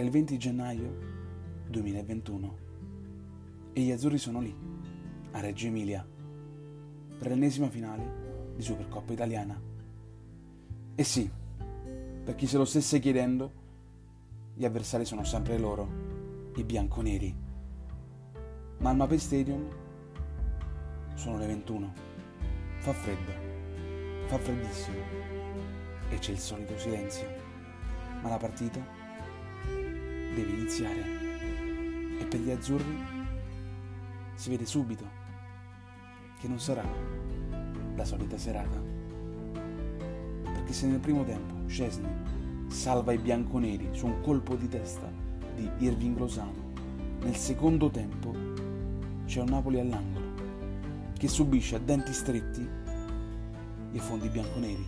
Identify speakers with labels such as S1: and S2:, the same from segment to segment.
S1: Era il 20 gennaio 2021 e gli azzurri sono lì, a Reggio Emilia, per l'ennesima finale di Supercoppa italiana. E sì, per chi se lo stesse chiedendo, gli avversari sono sempre loro, i bianconeri. Ma al Mapei Stadium sono le 21. Fa freddo, fa freddissimo e c'è il solito silenzio. Ma la partita deve iniziare. E per gli azzurri si vede subito che non sarà la solita serata. Perché se nel primo tempo Scesni salva i bianconeri su un colpo di testa di Irving Lozano, nel secondo tempo c'è un Napoli all'angolo che subisce a denti stretti i fondi bianconeri.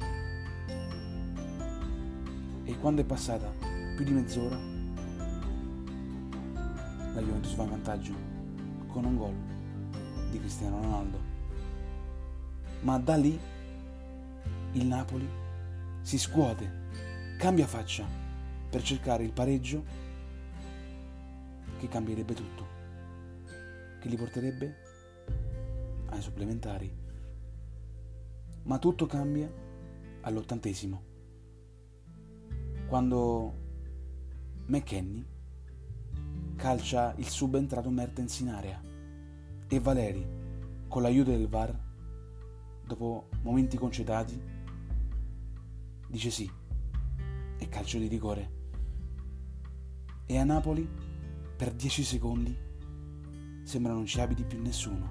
S1: E quando è passata più di mezz'ora la Juventus va in vantaggio con un gol di Cristiano Ronaldo. Ma da lì il Napoli si scuote, cambia faccia per cercare il pareggio che cambierebbe tutto, che li porterebbe ai supplementari. Ma tutto cambia all'ottantesimo, quando McKenny calcia il subentrato Mertens in area e Valeri, con l'aiuto del VAR, dopo momenti concedati, dice sì e calcio di rigore. E a Napoli, per 10 secondi, sembra non ci abiti più nessuno.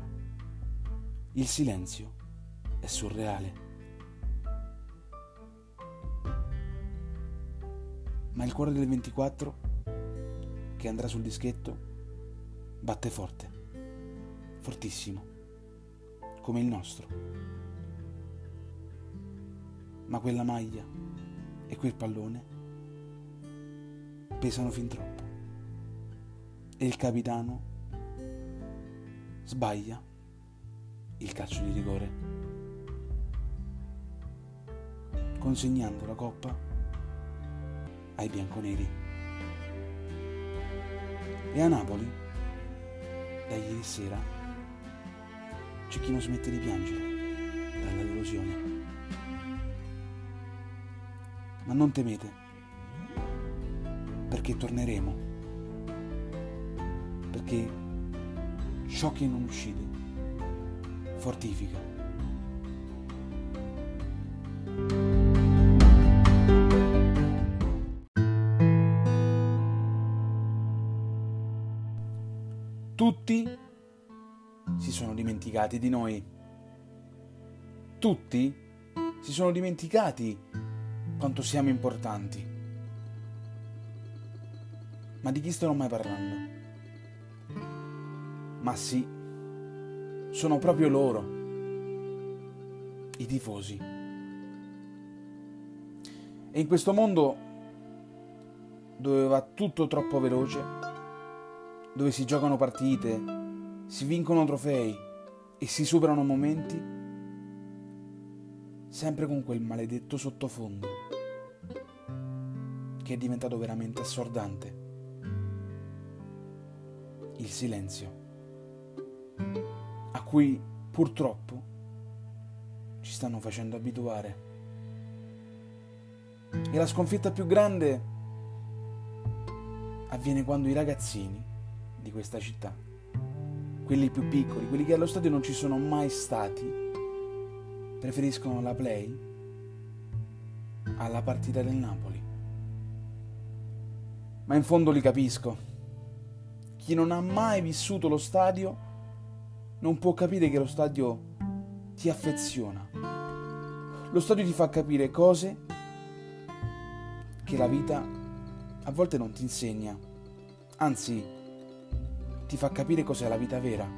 S1: Il silenzio è surreale. Ma il cuore del 24 che andrà sul dischetto batte forte, fortissimo, come il nostro. Ma quella maglia e quel pallone pesano fin troppo. E il capitano sbaglia il calcio di rigore, consegnando la coppa ai bianconeri. E a Napoli, da ieri sera, c'è chi non smette di piangere dalla delusione. Ma non temete, perché torneremo, perché ciò che non uccide fortifica. Tutti si sono dimenticati di noi. Tutti si sono dimenticati quanto siamo importanti. Ma di chi sto mai parlando? Ma sì, sono proprio loro, i tifosi. E in questo mondo dove va tutto troppo veloce, dove si giocano partite, si vincono trofei e si superano momenti, sempre con quel maledetto sottofondo che è diventato veramente assordante. Il silenzio, a cui purtroppo ci stanno facendo abituare. E la sconfitta più grande avviene quando i ragazzini di questa città, quelli più piccoli, quelli che allo stadio non ci sono mai stati, preferiscono la play alla partita del Napoli. Ma in fondo li capisco. Chi non ha mai vissuto lo stadio non può capire che lo stadio ti affeziona. Lo stadio ti fa capire cose che la vita a volte non ti insegna. Anzi, ti fa capire cos'è la vita vera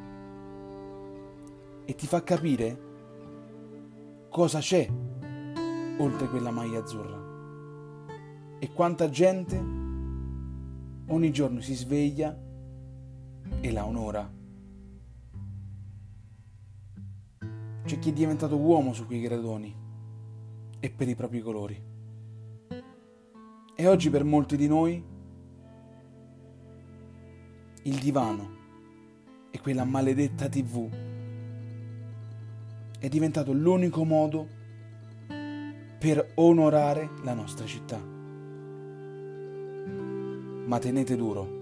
S1: e ti fa capire cosa c'è oltre quella maglia azzurra e quanta gente ogni giorno si sveglia e la onora. C'è chi è diventato uomo su quei gradoni e per i propri colori. E oggi per molti di noi il divano e quella maledetta tv è diventato l'unico modo per onorare la nostra città. Ma tenete duro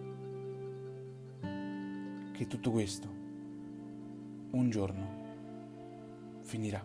S1: che tutto questo un giorno finirà.